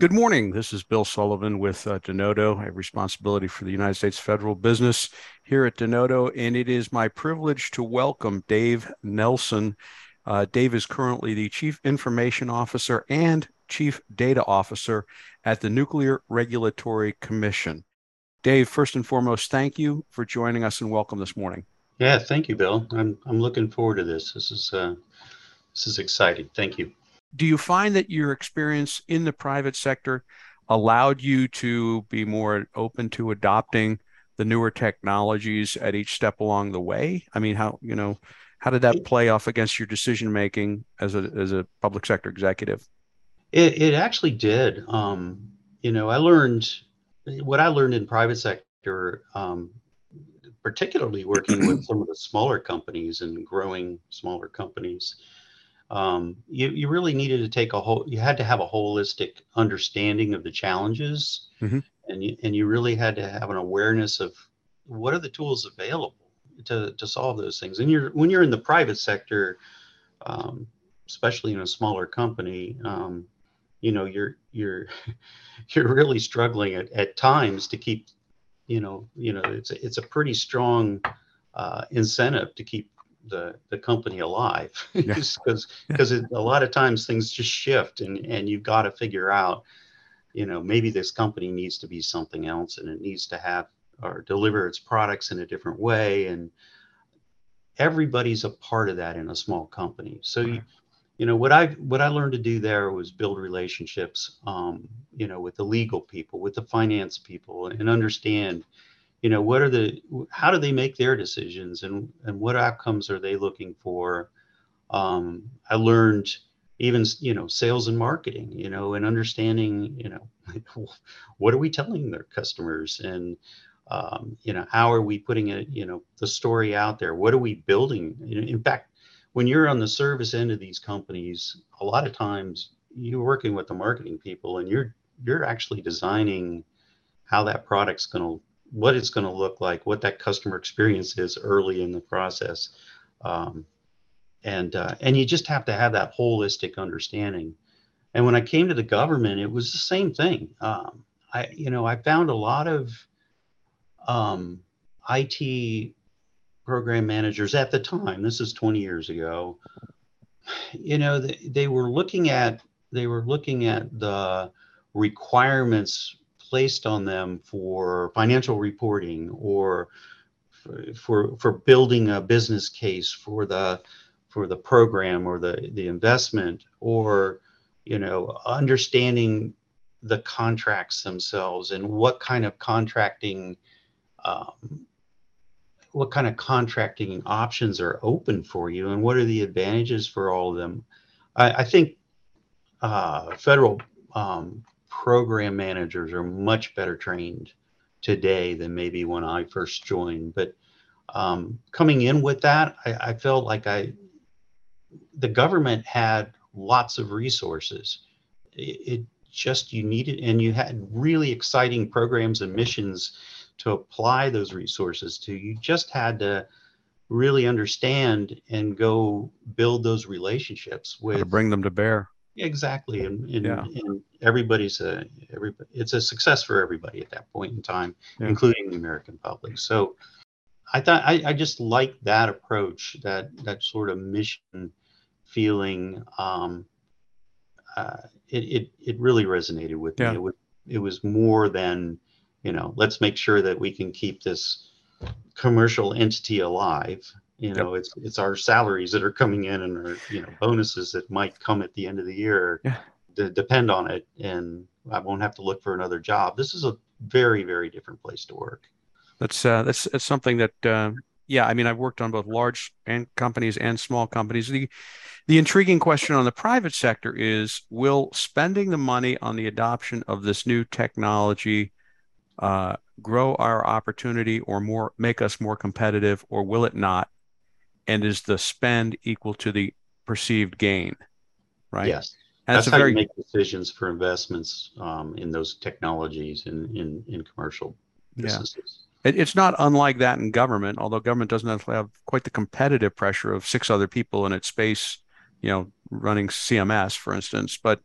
Good morning. This is Bill Sullivan with uh, Denodo. Have responsibility for the United States federal business here at Denodo, and it is my privilege to welcome Dave Nelson. Uh, Dave is currently the Chief Information Officer and Chief Data Officer at the Nuclear Regulatory Commission. Dave, first and foremost, thank you for joining us and welcome this morning. Yeah, thank you, Bill. I'm I'm looking forward to this. This is uh, this is exciting. Thank you do you find that your experience in the private sector allowed you to be more open to adopting the newer technologies at each step along the way? I mean, how you know how did that play off against your decision making as a as a public sector executive? It it actually did. Um, you know, I learned what I learned in private sector, um, particularly working with some of the smaller companies and growing smaller companies um, you, you really needed to take a whole you had to have a holistic understanding of the challenges mm-hmm. and you, and you really had to have an awareness of what are the tools available to, to solve those things and you're when you're in the private sector um, especially in a smaller company um, you know you're you're you're really struggling at, at times to keep you know you know it's a, it's a pretty strong uh, incentive to keep the the company alive. Because because a lot of times things just shift and and you've got to figure out you know maybe this company needs to be something else and it needs to have or deliver its products in a different way and everybody's a part of that in a small company. So you, you know what i what i learned to do there was build relationships um, you know with the legal people with the finance people and understand you know what are the how do they make their decisions and and what outcomes are they looking for? Um, i learned even you know sales and marketing you know and understanding you know what are we telling their customers? And um, you know how are we putting it you know the story out there? What are we building? In fact when you're on the service end of these companies a lot of times you're working with the marketing people and you're you're actually designing how that product's going to what it's going to look like, what that customer experience is early in the process. Um, and uh, and you just have to have that holistic understanding. And when I came to the government, it was the same thing. Um, I you know I found a lot of um, IT program managers at the time. This is 20 years ago. You know they, they were looking at they were looking at the requirements placed on them for financial reporting or for, for, for building a business case for the for the program or the the investment or you know understanding the contracts themselves and what kind of contracting um, what kind of contracting options are open for you and what are the advantages for all of them. I, I think uh, federal um, program managers are much better trained today than maybe when I first joined. But um, coming in with that, I, I, felt like I, the government had lots of resources. It, it, just you needed, and you had really exciting programs and missions to apply those resources to. You just had to really understand and go build those relationships with. to bring them to bear. Exactly, and, and, yeah. and everybody's a every it's a success for everybody at that point in time, yeah. including the American public. So I thought I, I just like that approach, that that sort of mission feeling. Um, uh, it, it it really resonated with yeah. me. It was it was more than you know. Let's make sure that we can keep this commercial entity alive you know yep. it's it's our salaries that are coming in and our you know bonuses that might come at the end of the year yeah. to depend on it and i won't have to look for another job this is a very very different place to work that's uh that's, that's something that uh, yeah i mean i've worked on both large and companies and small companies the the intriguing question on the private sector is will spending the money on the adoption of this new technology uh, grow our opportunity or more make us more competitive or will it not and is the spend equal to the perceived gain right? Yes. And that's, that's how very... you make decisions for investments um, in those technologies in in, in commercial businesses. Yeah. It, it's not unlike that in government although government doesn't have quite the competitive pressure of six other people in its space you know running cms for instance but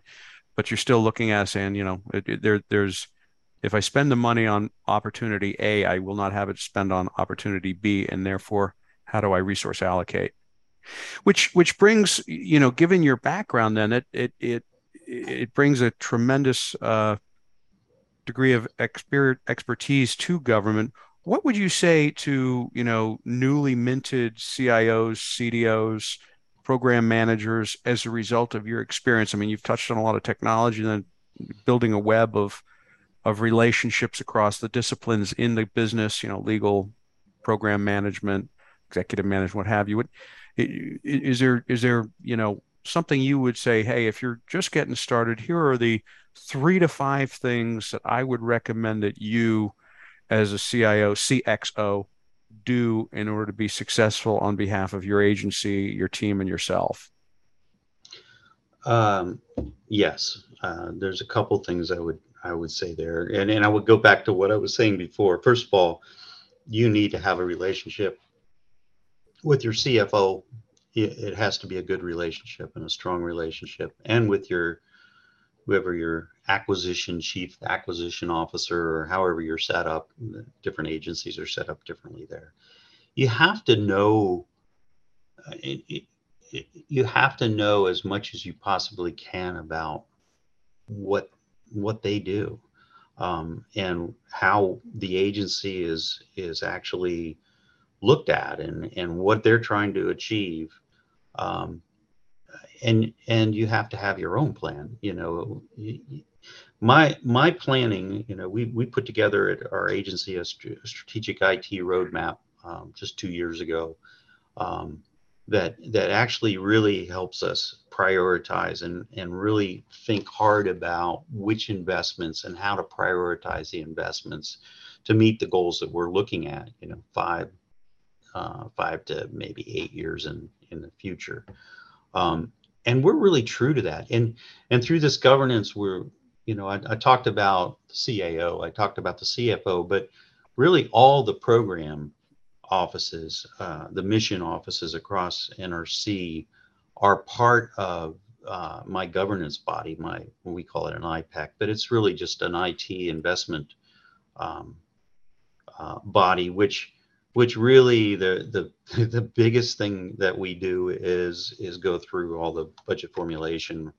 but you're still looking at saying, you know, it, it, there there's if I spend the money on opportunity A, I will not have it spend on opportunity B, and therefore, how do I resource allocate? Which which brings, you know, given your background, then it it it it brings a tremendous uh, degree of exper- expertise to government. What would you say to you know newly minted CIOs, CDOs, program managers as a result of your experience? I mean, you've touched on a lot of technology and then building a web of of relationships across the disciplines in the business, you know, legal, program management, executive management, what have you. Is there is there you know something you would say, hey, if you're just getting started, here are the three to five things that I would recommend that you, as a CIO, CXO, do in order to be successful on behalf of your agency, your team, and yourself? Um, yes, uh, there's a couple things I would I would say there. And, and I would go back to what I was saying before. First of all, you need to have a relationship with your CFO. It has to be a good relationship and a strong relationship, and with your whoever your acquisition chief, acquisition officer, or however you're set up. Different agencies are set up differently there. You have to know. Uh, it, it, you have to know as much as you possibly can about what what they do um, and how the agency is is actually looked at and and what they're trying to achieve um, and and you have to have your own plan you know. My my planning you know we we put together at our agency a, strategic IT roadmap um, just two years ago um, that that actually really helps us prioritize and and really think hard about which investments and how to prioritize the investments to meet the goals that we're looking at you know five uh, five to maybe eight years in in the future um, and we're really true to that and and through this governance we're you know I, I talked about the cao i talked about the cfo but really all the program offices, uh, the mission offices across NRC, are part of uh, my governance body. My we call it an IPAC, but it's really just an IT investment um, uh, body, which which really the the the biggest thing that we do is is go through all the budget formulation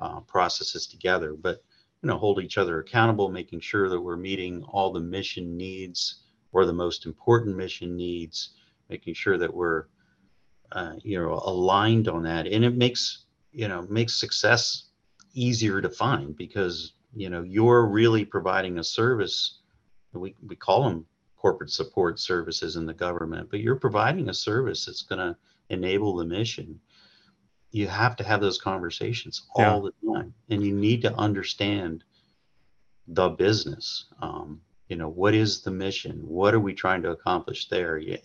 uh, processes together, but you know hold each other accountable, making sure that we're meeting all the mission needs or the most important mission needs, making sure that we're uh, you know aligned on that, and it makes you know makes success easier to find because you know you're really providing a service. We we call them corporate support services in the government, but you're providing a service that's going to enable the mission. You have to have those conversations all yeah. the time, and you need to understand the business. Um, you know what is the mission what are we trying to accomplish there yeah,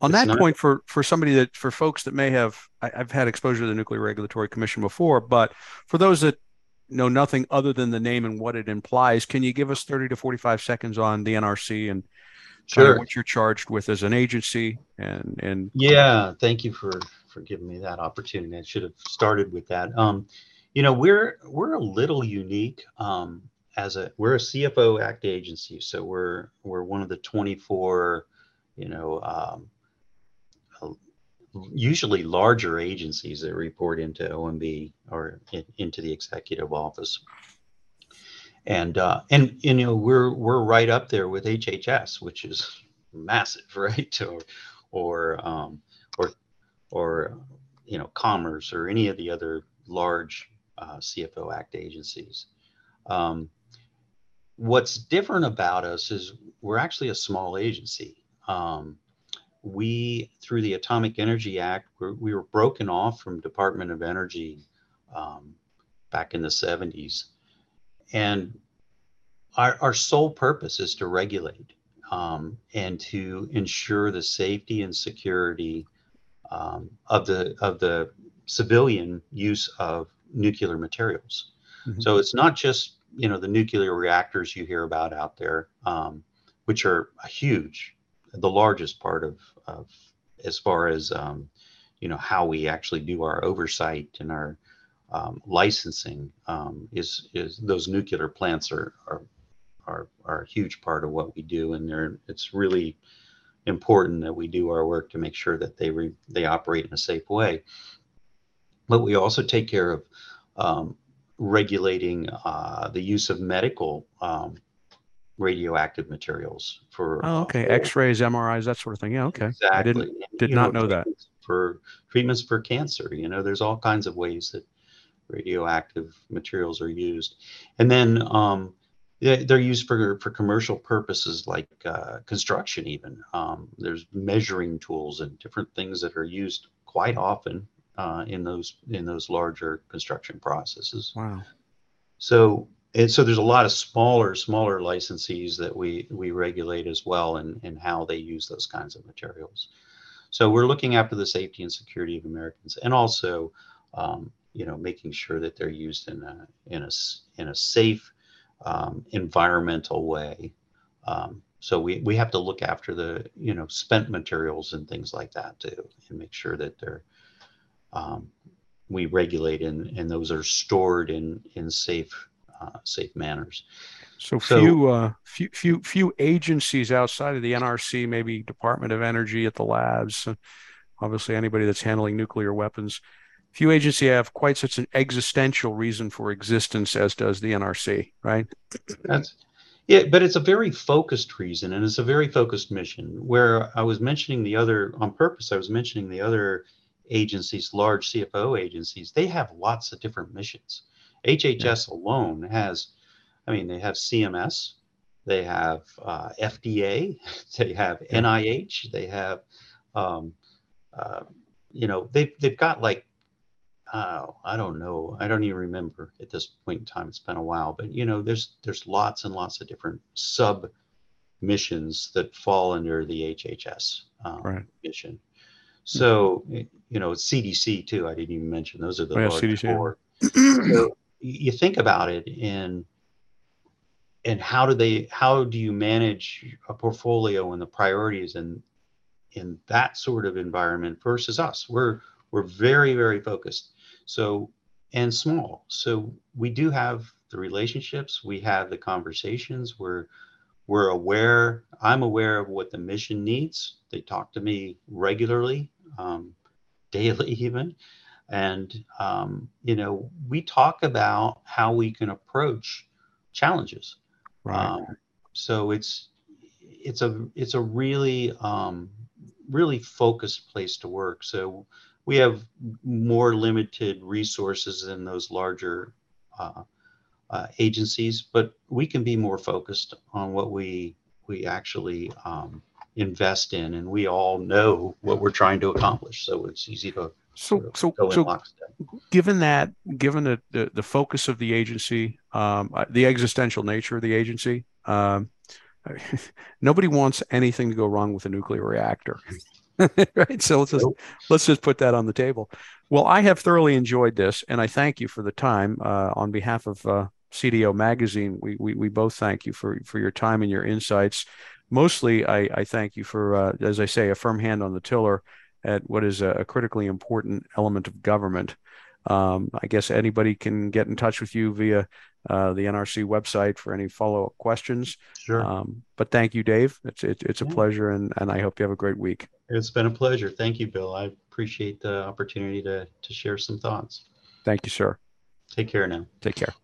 on that not... point for for somebody that for folks that may have I, have had exposure to the nuclear regulatory commission before but for those that know nothing other than the name and what it implies. Can you give us 30 to 45 seconds on the nrc and sure. what you're charged with as an agency and and yeah thank you for for giving me that opportunity. I should have started with that. Um you know we're we're a little unique um as a we're a CFO Act agency, so we're we're one of the 24, you know, um, usually larger agencies that report into OMB or in, into the executive office. And uh, and you know we're we're right up there with HHS, which is massive, right? Or or um, or or you know Commerce or any of the other large uh, CFO Act agencies. Um, what's different about us is we're actually a small agency. Um, we, through the Atomic Energy Act, we're, we were broken off from Department of Energy um, back in the 70s. And our, our sole purpose is to regulate um, and to ensure the safety and security um, of the of the civilian use of nuclear materials. Mm-hmm. So it's not just you know the nuclear reactors you hear about out there, um, which are a huge, the largest part of, of as far as um, you know how we actually do our oversight and our um, licensing um, is is those nuclear plants are are are are a huge part of what we do, and they're it's really important that we do our work to make sure that they re, they operate in a safe way. But we also take care of um, regulating uh, the use of medical um, radioactive materials for. Oh, okay. X-rays, MRIs, that sort of thing. Yeah. Okay. Exactly. I didn't did not know, know that. For treatments for cancer, you know, there's all kinds of ways that radioactive materials are used, and then um, they're used for for commercial purposes like uh, construction. Even um, there's measuring tools and different things that are used quite often uh, in those in those larger construction processes. Wow. So and so there's a lot of smaller smaller licensees that we we regulate as well and and how they use those kinds of materials. So we're looking after the safety and security of Americans and also um, you know making sure that they're used in a in a in a safe um, environmental way. Um, so we, we have to look after the you know spent materials and things like that too and make sure that they're um, we regulate and, and those are stored in in safe uh, safe manners. So, so few uh, few few few agencies outside of the NRC, maybe Department of Energy at the labs, uh, obviously anybody that's handling nuclear weapons. Few agencies have quite such an existential reason for existence as does the NRC, right? That's yeah, but it's a very focused reason and it's a very focused mission. Where I was mentioning the other on purpose, I was mentioning the other agencies, large CFO agencies, they have lots of different missions. HHS alone has, I mean, they have CMS, they have uh, FDA, they have. NIH, they have, um, uh, you know, they've, they've got like, uh, I don't know, I don't even remember at this point in time. It's been a while, but you know, there's there's lots and lots of different sub missions that fall under the HHS um, right. mission. So, you know, CDC too. I didn't even mention those are the oh, yeah, large CDC. four. so you think about it in and how do they how do you manage a portfolio and the priorities and in that sort of environment versus us? We're we're very very focused. So and small. So we do have the relationships. We have the conversations. We're we're aware i'm aware of what the mission needs. They talk to me regularly um, daily even. And, um, you know, we talk about how we can approach challenges. Right. Um, so it's, it's a, it's a really, um, really focused place to work. So we have more limited resources than those larger uh, uh, agencies, but we can be more focused on what we we actually um, invest in, and we all know what we're trying to accomplish. So it's easy to so so so. Given that, given the, the, the focus of the agency, um, uh, the existential nature of the agency, um, nobody wants anything to go wrong with a nuclear reactor. right. So let's just nope. let's just put that on the table. Well, I have thoroughly enjoyed this, and I thank you for the time. Uh, on behalf of uh, CDO Magazine, we, we we both thank you for for your time and your insights mostly I, I thank you for, uh, as I say, a firm hand on the tiller at what is a, a critically important element of government. Um, I guess anybody can get in touch with you via uh, the NRC website for any follow up questions. Sure. Um, but thank you, Dave. It's it, it's a yeah. pleasure, and, and I hope you have a great week. It's been a pleasure. Thank you, Bill. I appreciate the opportunity to to share some thoughts. Thank you, sir. Take care now. Take care.